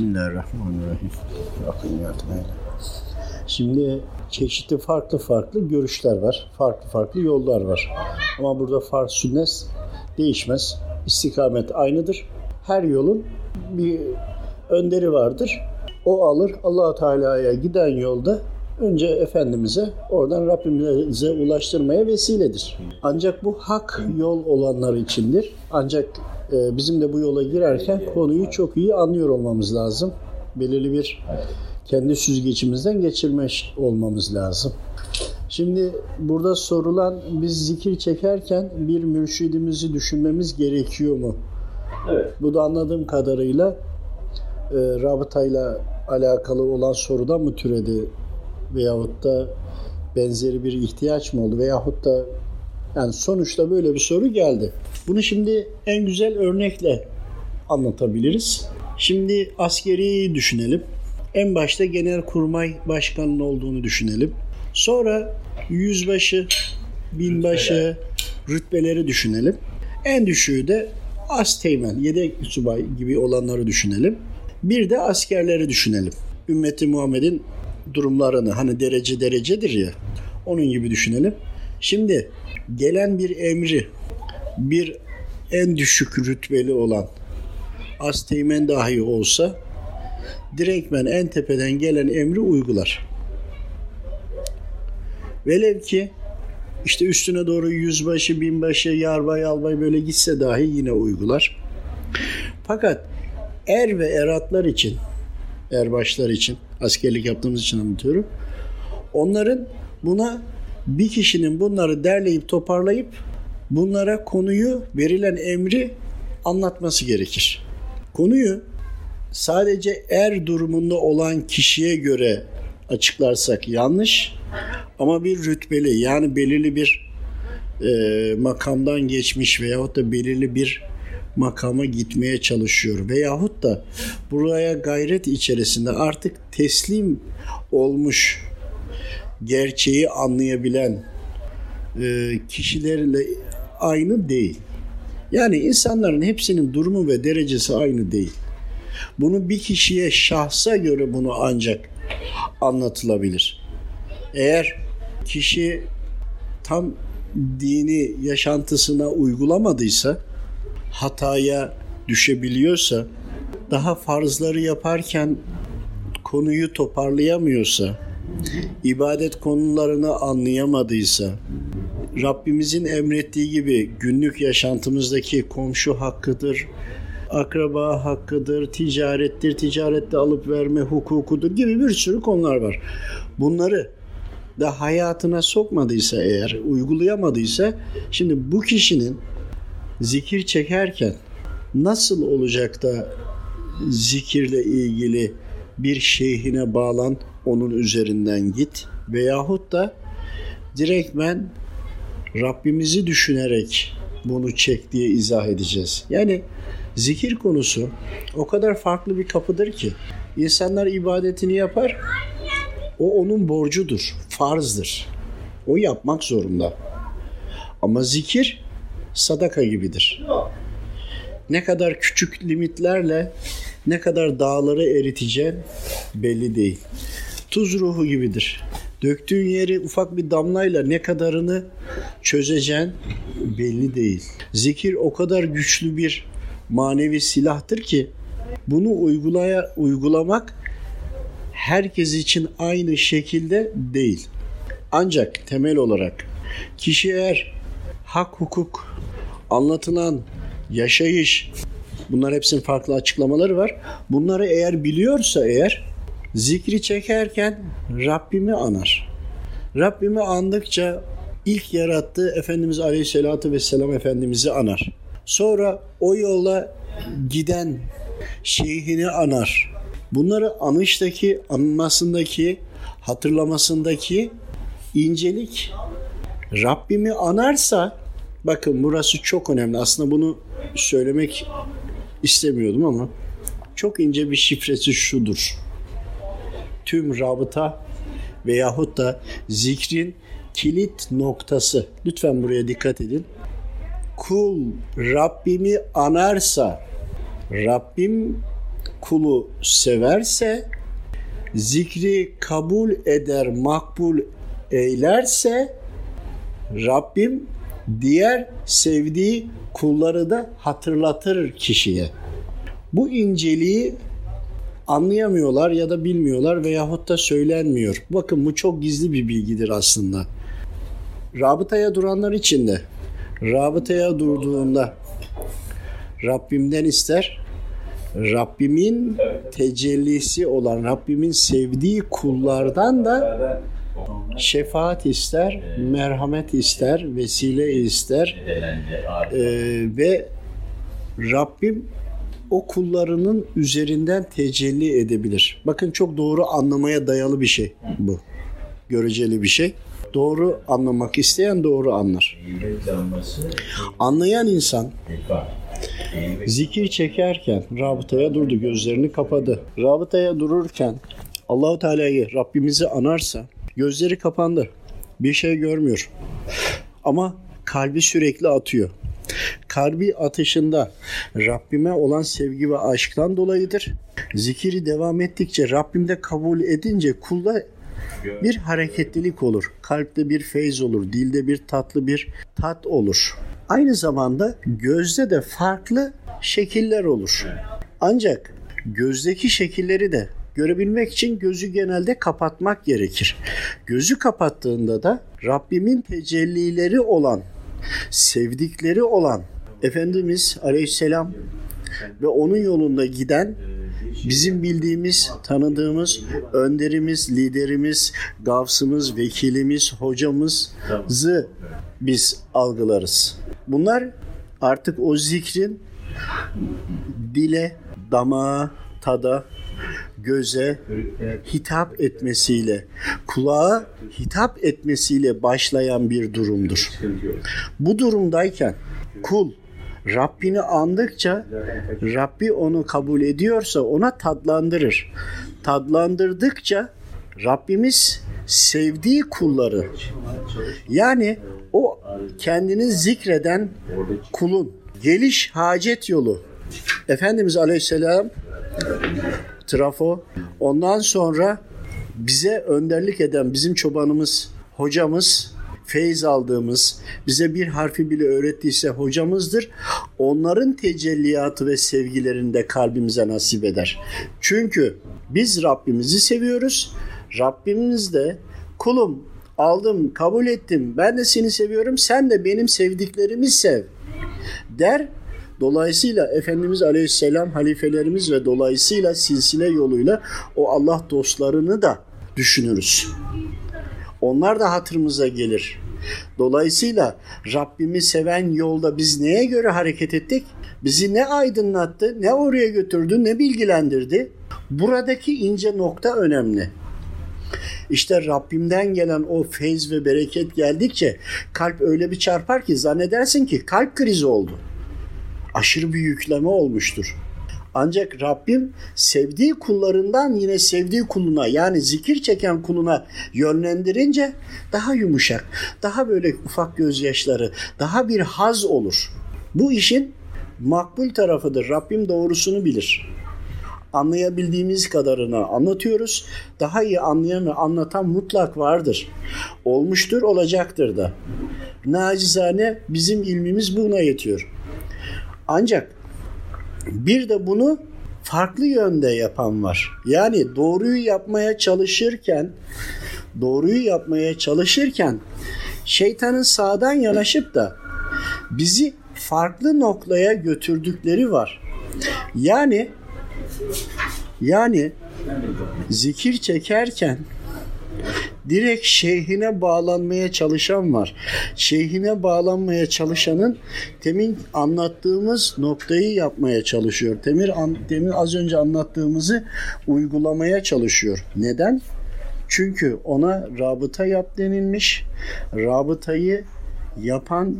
Bismillahirrahmanirrahim. Şimdi çeşitli farklı farklı görüşler var. Farklı farklı yollar var. Ama burada farz sünnet değişmez. İstikamet aynıdır. Her yolun bir önderi vardır. O alır allah Teala'ya giden yolda önce Efendimiz'e oradan Rabbimize ulaştırmaya vesiledir. Ancak bu hak yol olanlar içindir. Ancak e, bizim de bu yola girerken konuyu çok iyi anlıyor olmamız lazım. Belirli bir kendi süzgecimizden geçirmiş olmamız lazım. Şimdi burada sorulan biz zikir çekerken bir mürşidimizi düşünmemiz gerekiyor mu? Evet. Bu da anladığım kadarıyla e, rabıtayla alakalı olan sorudan mı türedi veyahut da benzeri bir ihtiyaç mı oldu veyahut da yani sonuçta böyle bir soru geldi. Bunu şimdi en güzel örnekle anlatabiliriz. Şimdi askeriyi düşünelim. En başta genel kurmay başkanının olduğunu düşünelim. Sonra yüzbaşı, binbaşı, rütbeleri düşünelim. En düşüğü de asteğmen, yedek subay gibi olanları düşünelim. Bir de askerleri düşünelim. Ümmeti Muhammed'in durumlarını hani derece derecedir ya onun gibi düşünelim. Şimdi gelen bir emri bir en düşük rütbeli olan asteğmen dahi olsa direktmen en tepeden gelen emri uygular. Velev ki işte üstüne doğru yüzbaşı, binbaşı, yarbay, albay böyle gitse dahi yine uygular. Fakat er ve eratlar için, erbaşlar için, askerlik yaptığımız için anlatıyorum. Onların buna bir kişinin bunları derleyip toparlayıp bunlara konuyu, verilen emri anlatması gerekir. Konuyu sadece er durumunda olan kişiye göre açıklarsak yanlış ama bir rütbeli yani belirli bir e, makamdan geçmiş veyahut da belirli bir makama gitmeye çalışıyor veyahut da buraya gayret içerisinde artık teslim olmuş gerçeği anlayabilen e, kişilerle aynı değil. Yani insanların hepsinin durumu ve derecesi aynı değil. Bunu bir kişiye şahsa göre bunu ancak anlatılabilir. Eğer kişi tam dini yaşantısına uygulamadıysa, hataya düşebiliyorsa, daha farzları yaparken konuyu toparlayamıyorsa, ibadet konularını anlayamadıysa, Rabbimizin emrettiği gibi günlük yaşantımızdaki komşu hakkıdır, akraba hakkıdır, ticarettir, ticarette alıp verme hukukudur gibi bir sürü konular var. Bunları da hayatına sokmadıysa eğer, uygulayamadıysa şimdi bu kişinin zikir çekerken nasıl olacak da zikirle ilgili bir şeyhine bağlan, onun üzerinden git veyahut da direktmen Rabbimizi düşünerek bunu çek diye izah edeceğiz. Yani zikir konusu o kadar farklı bir kapıdır ki insanlar ibadetini yapar. O onun borcudur, farzdır. O yapmak zorunda. Ama zikir sadaka gibidir. Ne kadar küçük limitlerle ne kadar dağları eriteceğin belli değil. Tuz ruhu gibidir. Döktüğün yeri ufak bir damlayla ne kadarını çözeceksin belli değil. Zikir o kadar güçlü bir manevi silahtır ki bunu uygulaya uygulamak herkes için aynı şekilde değil. Ancak temel olarak kişi eğer hak hukuk anlatılan yaşayış bunlar hepsinin farklı açıklamaları var. Bunları eğer biliyorsa eğer zikri çekerken Rabbimi anar. Rabbimi andıkça ilk yarattığı Efendimiz Aleyhisselatü Vesselam Efendimiz'i anar. Sonra o yola giden şeyhini anar. Bunları anıştaki, anmasındaki, hatırlamasındaki incelik Rabbimi anarsa bakın burası çok önemli. Aslında bunu söylemek istemiyordum ama çok ince bir şifresi şudur. Tüm rabıta veyahut da zikrin kilit noktası. Lütfen buraya dikkat edin kul Rabbimi anarsa Rabbim kulu severse, zikri kabul eder, makbul eylerse Rabbim diğer sevdiği kulları da hatırlatır kişiye. Bu inceliği anlayamıyorlar ya da bilmiyorlar veyahut da söylenmiyor. Bakın bu çok gizli bir bilgidir aslında. Rabıtaya duranlar için de rabıtaya durduğunda Rabbimden ister. Rabbimin tecellisi olan Rabbimin sevdiği kullardan da şefaat ister, merhamet ister, vesile ister ee, ve Rabbim o kullarının üzerinden tecelli edebilir. Bakın çok doğru anlamaya dayalı bir şey bu. Göreceli bir şey. Doğru anlamak isteyen doğru anlar. Anlayan insan zikir çekerken rabıtaya durdu, gözlerini kapadı. Rabıtaya dururken Allahu Teala'yı Rabbimizi anarsa gözleri kapandı. Bir şey görmüyor. Ama kalbi sürekli atıyor. Kalbi atışında Rabbime olan sevgi ve aşktan dolayıdır. Zikiri devam ettikçe Rabbimde kabul edince kulda bir hareketlilik olur. Kalpte bir feyz olur. Dilde bir tatlı bir tat olur. Aynı zamanda gözde de farklı şekiller olur. Ancak gözdeki şekilleri de görebilmek için gözü genelde kapatmak gerekir. Gözü kapattığında da Rabbimin tecellileri olan, sevdikleri olan Efendimiz Aleyhisselam ve onun yolunda giden bizim bildiğimiz, tanıdığımız önderimiz, liderimiz, gavsımız, vekilimiz, hocamızı biz algılarız. Bunlar artık o zikrin dile, damağa, tada, göze hitap etmesiyle, kulağa hitap etmesiyle başlayan bir durumdur. Bu durumdayken kul Rabbini andıkça Rabbi onu kabul ediyorsa ona tadlandırır. Tadlandırdıkça Rabbimiz sevdiği kulları yani o kendini zikreden kulun geliş hacet yolu Efendimiz Aleyhisselam trafo ondan sonra bize önderlik eden bizim çobanımız hocamız feyz aldığımız, bize bir harfi bile öğrettiyse hocamızdır. Onların tecelliyatı ve sevgilerini de kalbimize nasip eder. Çünkü biz Rabbimizi seviyoruz. Rabbimiz de kulum aldım, kabul ettim. Ben de seni seviyorum. Sen de benim sevdiklerimi sev der. Dolayısıyla Efendimiz Aleyhisselam halifelerimiz ve dolayısıyla silsile yoluyla o Allah dostlarını da düşünürüz. Onlar da hatırımıza gelir. Dolayısıyla Rabbimi seven yolda biz neye göre hareket ettik? Bizi ne aydınlattı, ne oraya götürdü, ne bilgilendirdi? Buradaki ince nokta önemli. İşte Rabbimden gelen o feyz ve bereket geldikçe kalp öyle bir çarpar ki zannedersin ki kalp krizi oldu. Aşırı bir yükleme olmuştur. Ancak Rabbim sevdiği kullarından yine sevdiği kuluna yani zikir çeken kuluna yönlendirince daha yumuşak, daha böyle ufak gözyaşları, daha bir haz olur. Bu işin makbul tarafıdır. Rabbim doğrusunu bilir. Anlayabildiğimiz kadarını anlatıyoruz. Daha iyi anlayan ve anlatan mutlak vardır. Olmuştur, olacaktır da. Nacizane bizim ilmimiz buna yetiyor. Ancak bir de bunu farklı yönde yapan var. Yani doğruyu yapmaya çalışırken doğruyu yapmaya çalışırken şeytanın sağdan yanaşıp da bizi farklı noktaya götürdükleri var. Yani yani zikir çekerken direkt şeyhine bağlanmaya çalışan var. Şeyhine bağlanmaya çalışanın temin anlattığımız noktayı yapmaya çalışıyor. Temir an, demin az önce anlattığımızı uygulamaya çalışıyor. Neden? Çünkü ona rabıta yap denilmiş. Rabıtayı yapan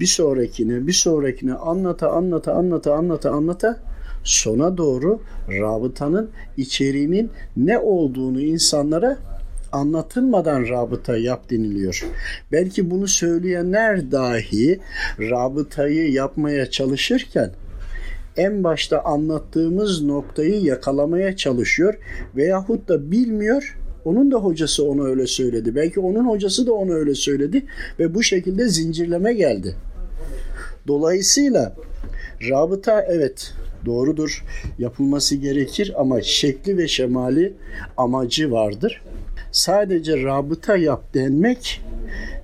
bir sonrakine, bir sonrakine anlata anlata anlata anlata anlata sona doğru rabıtanın içeriğinin ne olduğunu insanlara anlatılmadan rabıta yap deniliyor. Belki bunu söyleyenler dahi rabıtayı yapmaya çalışırken en başta anlattığımız noktayı yakalamaya çalışıyor veyahut da bilmiyor. Onun da hocası onu öyle söyledi. Belki onun hocası da onu öyle söyledi ve bu şekilde zincirleme geldi. Dolayısıyla rabıta evet doğrudur yapılması gerekir ama şekli ve şemali amacı vardır. Sadece rabıta yap denmek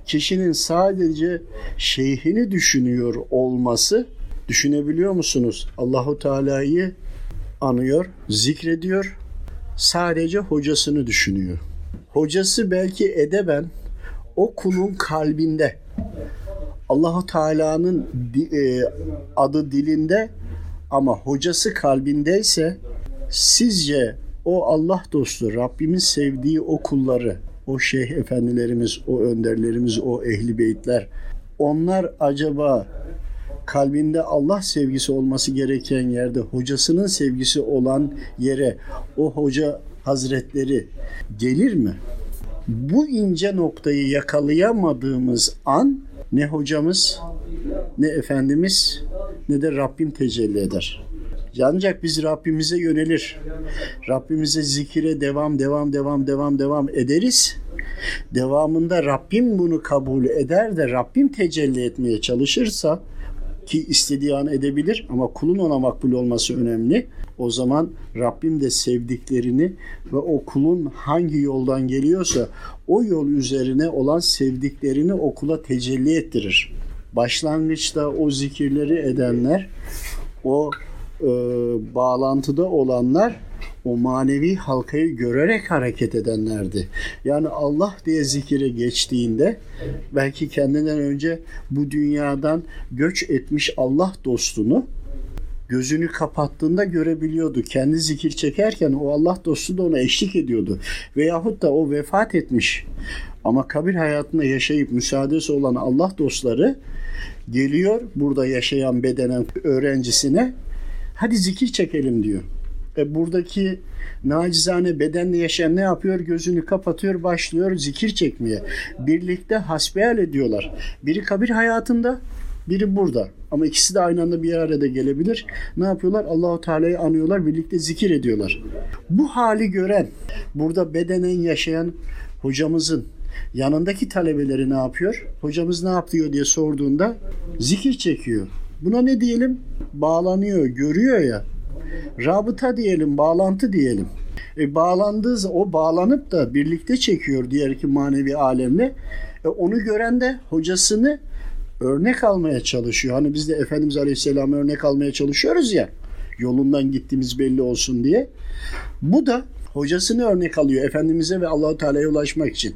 kişinin sadece şeyhini düşünüyor olması düşünebiliyor musunuz? Allahu Teala'yı anıyor, zikrediyor. Sadece hocasını düşünüyor. Hocası belki edeben o kulun kalbinde Allahu Teala'nın e, adı dilinde ama hocası kalbindeyse sizce o Allah dostu Rabbimin sevdiği o kulları o şeyh efendilerimiz, o önderlerimiz, o ehli beytler onlar acaba kalbinde Allah sevgisi olması gereken yerde hocasının sevgisi olan yere o hoca hazretleri gelir mi? Bu ince noktayı yakalayamadığımız an ne hocamız ne Efendimiz ne de Rabbim tecelli eder. Ancak biz Rabbimize yönelir. Rabbimize zikire devam, devam, devam, devam, devam ederiz. Devamında Rabbim bunu kabul eder de Rabbim tecelli etmeye çalışırsa ki istediği an edebilir ama kulun ona makbul olması önemli. O zaman Rabbim de sevdiklerini ve o kulun hangi yoldan geliyorsa o yol üzerine olan sevdiklerini okula tecelli ettirir. Başlangıçta o zikirleri edenler, o e, bağlantıda olanlar o manevi halkayı görerek hareket edenlerdi. Yani Allah diye zikire geçtiğinde belki kendinden önce bu dünyadan göç etmiş Allah dostunu gözünü kapattığında görebiliyordu. Kendi zikir çekerken o Allah dostu da ona eşlik ediyordu. Veyahut da o vefat etmiş ama kabir hayatında yaşayıp müsaadesi olan Allah dostları geliyor burada yaşayan bedenen öğrencisine hadi zikir çekelim diyor. E buradaki nacizane bedenle yaşayan ne yapıyor? Gözünü kapatıyor, başlıyor zikir çekmeye. Birlikte hasbihal ediyorlar. Biri kabir hayatında, biri burada. Ama ikisi de aynı anda bir arada gelebilir. Ne yapıyorlar? Allahu Teala'yı anıyorlar, birlikte zikir ediyorlar. Bu hali gören, burada bedenen yaşayan hocamızın yanındaki talebeleri ne yapıyor? Hocamız ne yapıyor diye sorduğunda zikir çekiyor. Buna ne diyelim? Bağlanıyor, görüyor ya. Rabıta diyelim, bağlantı diyelim. E, bağlandığı o bağlanıp da birlikte çekiyor diğer ki manevi alemle. E, onu gören de hocasını örnek almaya çalışıyor. Hani biz de Efendimiz Aleyhisselam örnek almaya çalışıyoruz ya. Yolundan gittiğimiz belli olsun diye. Bu da hocasını örnek alıyor Efendimiz'e ve Allahu Teala'ya ulaşmak için.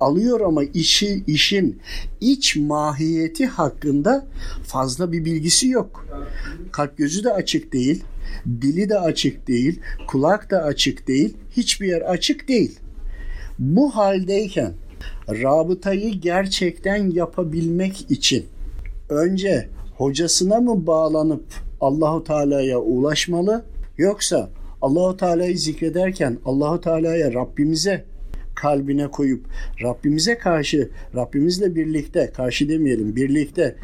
Alıyor ama işi işin iç mahiyeti hakkında fazla bir bilgisi yok. Kalp gözü de açık değil, dili de açık değil, kulak da açık değil, hiçbir yer açık değil. Bu haldeyken rabıtayı gerçekten yapabilmek için önce hocasına mı bağlanıp Allahu Teala'ya ulaşmalı yoksa Allahu Teala'yı zikrederken Allahu Teala'ya Rabbimize kalbine koyup Rabbimize karşı Rabbimizle birlikte karşı demeyelim birlikte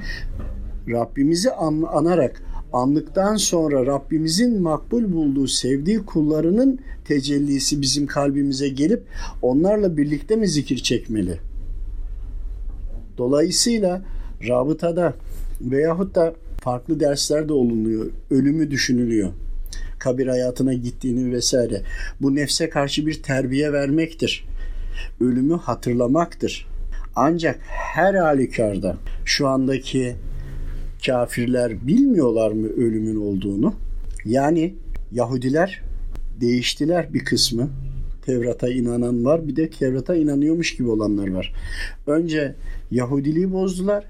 Rabbimizi an, anarak anlıktan sonra Rabbimizin makbul bulduğu sevdiği kullarının tecellisi bizim kalbimize gelip onlarla birlikte mi zikir çekmeli? Dolayısıyla rabıtada veyahut da farklı derslerde olunuyor. Ölümü düşünülüyor kabir hayatına gittiğini vesaire. Bu nefse karşı bir terbiye vermektir. Ölümü hatırlamaktır. Ancak her halükarda şu andaki kafirler bilmiyorlar mı ölümün olduğunu? Yani Yahudiler değiştiler bir kısmı. Tevrat'a inanan var bir de Tevrat'a inanıyormuş gibi olanlar var. Önce Yahudiliği bozdular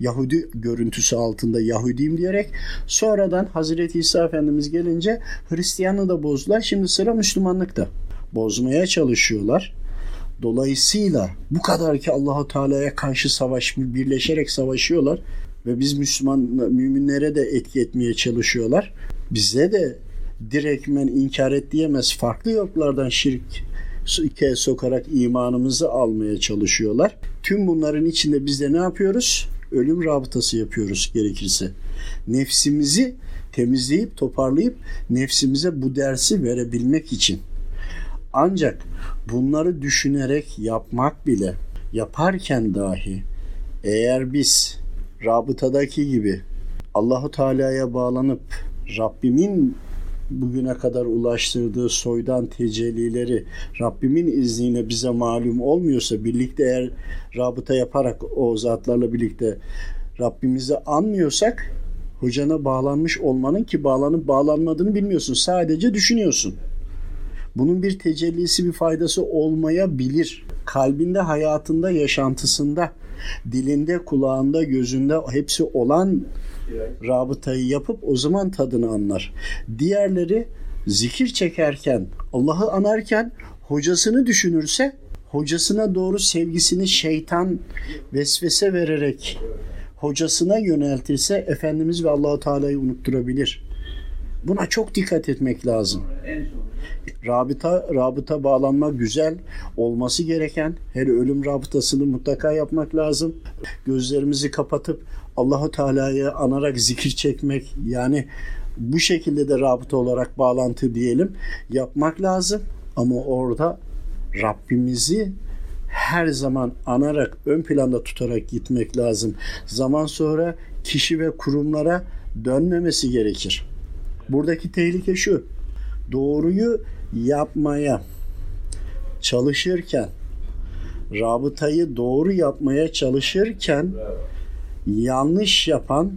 Yahudi görüntüsü altında Yahudiyim diyerek sonradan Hazreti İsa Efendimiz gelince Hristiyanlığı da bozdular. Şimdi sıra Müslümanlıkta. Bozmaya çalışıyorlar. Dolayısıyla bu kadar ki Allahu Teala'ya karşı savaş birleşerek savaşıyorlar ve biz Müslüman müminlere de etki etmeye çalışıyorlar. Bize de direktmen inkar et diyemez. Farklı yollardan şirk sokarak imanımızı almaya çalışıyorlar. Tüm bunların içinde biz de ne yapıyoruz? Ölüm rabıtası yapıyoruz gerekirse. Nefsimizi temizleyip toparlayıp nefsimize bu dersi verebilmek için. Ancak bunları düşünerek yapmak bile yaparken dahi eğer biz rabıtadaki gibi Allahu Teala'ya bağlanıp Rabbimin bugüne kadar ulaştırdığı soydan tecellileri Rabbimin izniyle bize malum olmuyorsa birlikte eğer rabıta yaparak o zatlarla birlikte Rabbimizi anmıyorsak hocana bağlanmış olmanın ki bağlanıp bağlanmadığını bilmiyorsun. Sadece düşünüyorsun. Bunun bir tecellisi bir faydası olmayabilir. Kalbinde, hayatında, yaşantısında, dilinde, kulağında, gözünde hepsi olan rabıtayı yapıp o zaman tadını anlar. Diğerleri zikir çekerken, Allah'ı anarken hocasını düşünürse hocasına doğru sevgisini şeytan vesvese vererek hocasına yöneltirse Efendimiz ve Allahu Teala'yı unutturabilir. Buna çok dikkat etmek lazım. Rabıta, rabıta bağlanma güzel olması gereken her ölüm rabıtasını mutlaka yapmak lazım. Gözlerimizi kapatıp Allahu Teala'yı anarak zikir çekmek yani bu şekilde de rabıta olarak bağlantı diyelim yapmak lazım. Ama orada Rabbimizi her zaman anarak ön planda tutarak gitmek lazım. Zaman sonra kişi ve kurumlara dönmemesi gerekir. Buradaki tehlike şu. Doğruyu yapmaya çalışırken rabıtayı doğru yapmaya çalışırken yanlış yapan,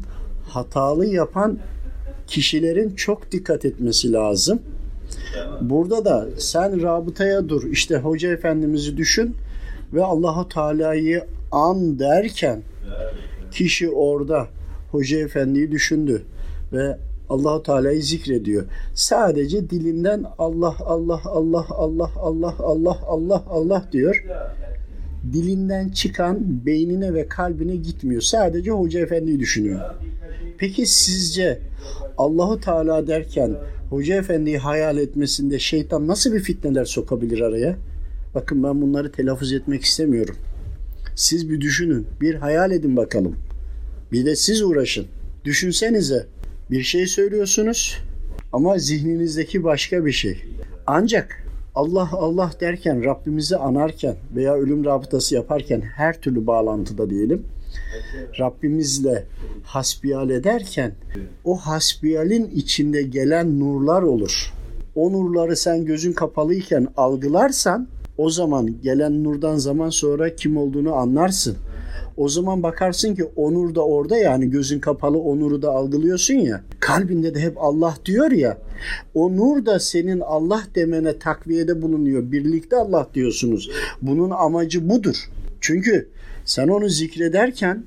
hatalı yapan kişilerin çok dikkat etmesi lazım. Burada da sen rabıtaya dur. İşte Hoca Efendimiz'i düşün ve Allahu Teala'yı an derken kişi orada Hoca Efendi'yi düşündü ve Allahu Teala'yı zikrediyor. Sadece dilinden Allah Allah Allah Allah Allah Allah Allah Allah diyor. Dilinden çıkan beynine ve kalbine gitmiyor. Sadece Hoca Efendi'yi düşünüyor. Peki sizce Allahu Teala derken Hoca Efendi'yi hayal etmesinde şeytan nasıl bir fitneler sokabilir araya? Bakın ben bunları telaffuz etmek istemiyorum. Siz bir düşünün, bir hayal edin bakalım. Bir de siz uğraşın. Düşünsenize bir şey söylüyorsunuz ama zihninizdeki başka bir şey. Ancak Allah Allah derken, Rabbimizi anarken veya ölüm rabıtası yaparken her türlü bağlantıda diyelim. Rabbimizle hasbihal ederken o hasbihalin içinde gelen nurlar olur. O nurları sen gözün kapalıyken algılarsan o zaman gelen nurdan zaman sonra kim olduğunu anlarsın. O zaman bakarsın ki onur da orada yani gözün kapalı onuru da algılıyorsun ya. Kalbinde de hep Allah diyor ya. O nur da senin Allah demene takviyede bulunuyor. Birlikte Allah diyorsunuz. Bunun amacı budur. Çünkü sen onu zikrederken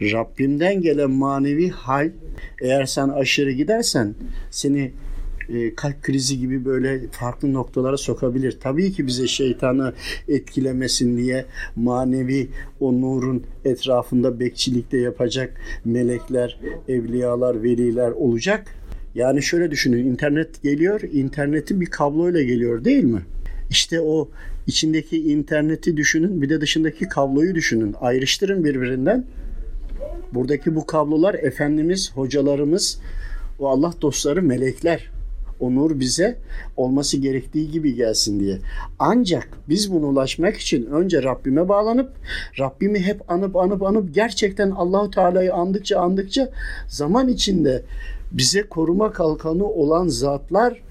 Rabbimden gelen manevi hal eğer sen aşırı gidersen seni e, kalp krizi gibi böyle farklı noktalara sokabilir. Tabii ki bize şeytanı etkilemesin diye manevi o nurun etrafında bekçilikte yapacak melekler, evliyalar, veliler olacak. Yani şöyle düşünün internet geliyor, interneti bir kabloyla geliyor değil mi? İşte o içindeki interneti düşünün bir de dışındaki kabloyu düşünün. Ayrıştırın birbirinden. Buradaki bu kablolar Efendimiz, hocalarımız, o Allah dostları melekler o nur bize olması gerektiği gibi gelsin diye. Ancak biz bunu ulaşmak için önce Rabbime bağlanıp Rabbimi hep anıp anıp anıp gerçekten Allahu Teala'yı andıkça andıkça zaman içinde bize koruma kalkanı olan zatlar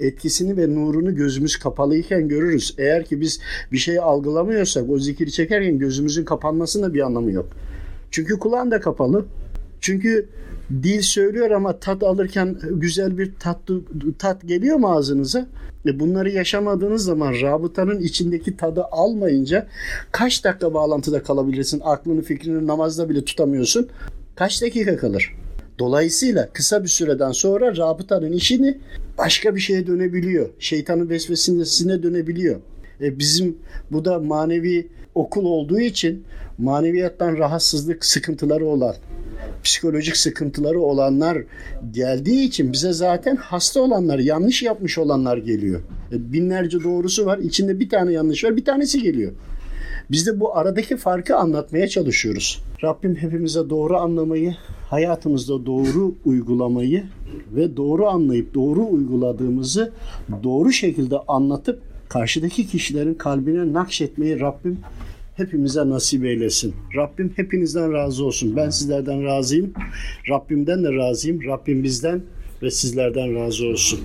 etkisini ve nurunu gözümüz kapalıyken görürüz. Eğer ki biz bir şey algılamıyorsak o zikri çekerken gözümüzün kapanmasında bir anlamı yok. Çünkü kulağın da kapalı. Çünkü dil söylüyor ama tat alırken güzel bir tat, tat geliyor mu ağzınıza? E bunları yaşamadığınız zaman rabıtanın içindeki tadı almayınca kaç dakika bağlantıda kalabilirsin? Aklını fikrini namazda bile tutamıyorsun. Kaç dakika kalır? Dolayısıyla kısa bir süreden sonra rabıtanın işini başka bir şeye dönebiliyor. Şeytanın vesvesesine dönebiliyor. E bizim bu da manevi okul olduğu için maneviyattan rahatsızlık sıkıntıları olan psikolojik sıkıntıları olanlar geldiği için bize zaten hasta olanlar, yanlış yapmış olanlar geliyor. E, binlerce doğrusu var, içinde bir tane yanlış var, bir tanesi geliyor. Biz de bu aradaki farkı anlatmaya çalışıyoruz. Rabbim hepimize doğru anlamayı, hayatımızda doğru uygulamayı ve doğru anlayıp doğru uyguladığımızı doğru şekilde anlatıp karşıdaki kişilerin kalbine nakşetmeyi Rabbim hepimize nasip eylesin. Rabbim hepinizden razı olsun. Ben sizlerden razıyım. Rabbimden de razıyım. Rabbim bizden ve sizlerden razı olsun.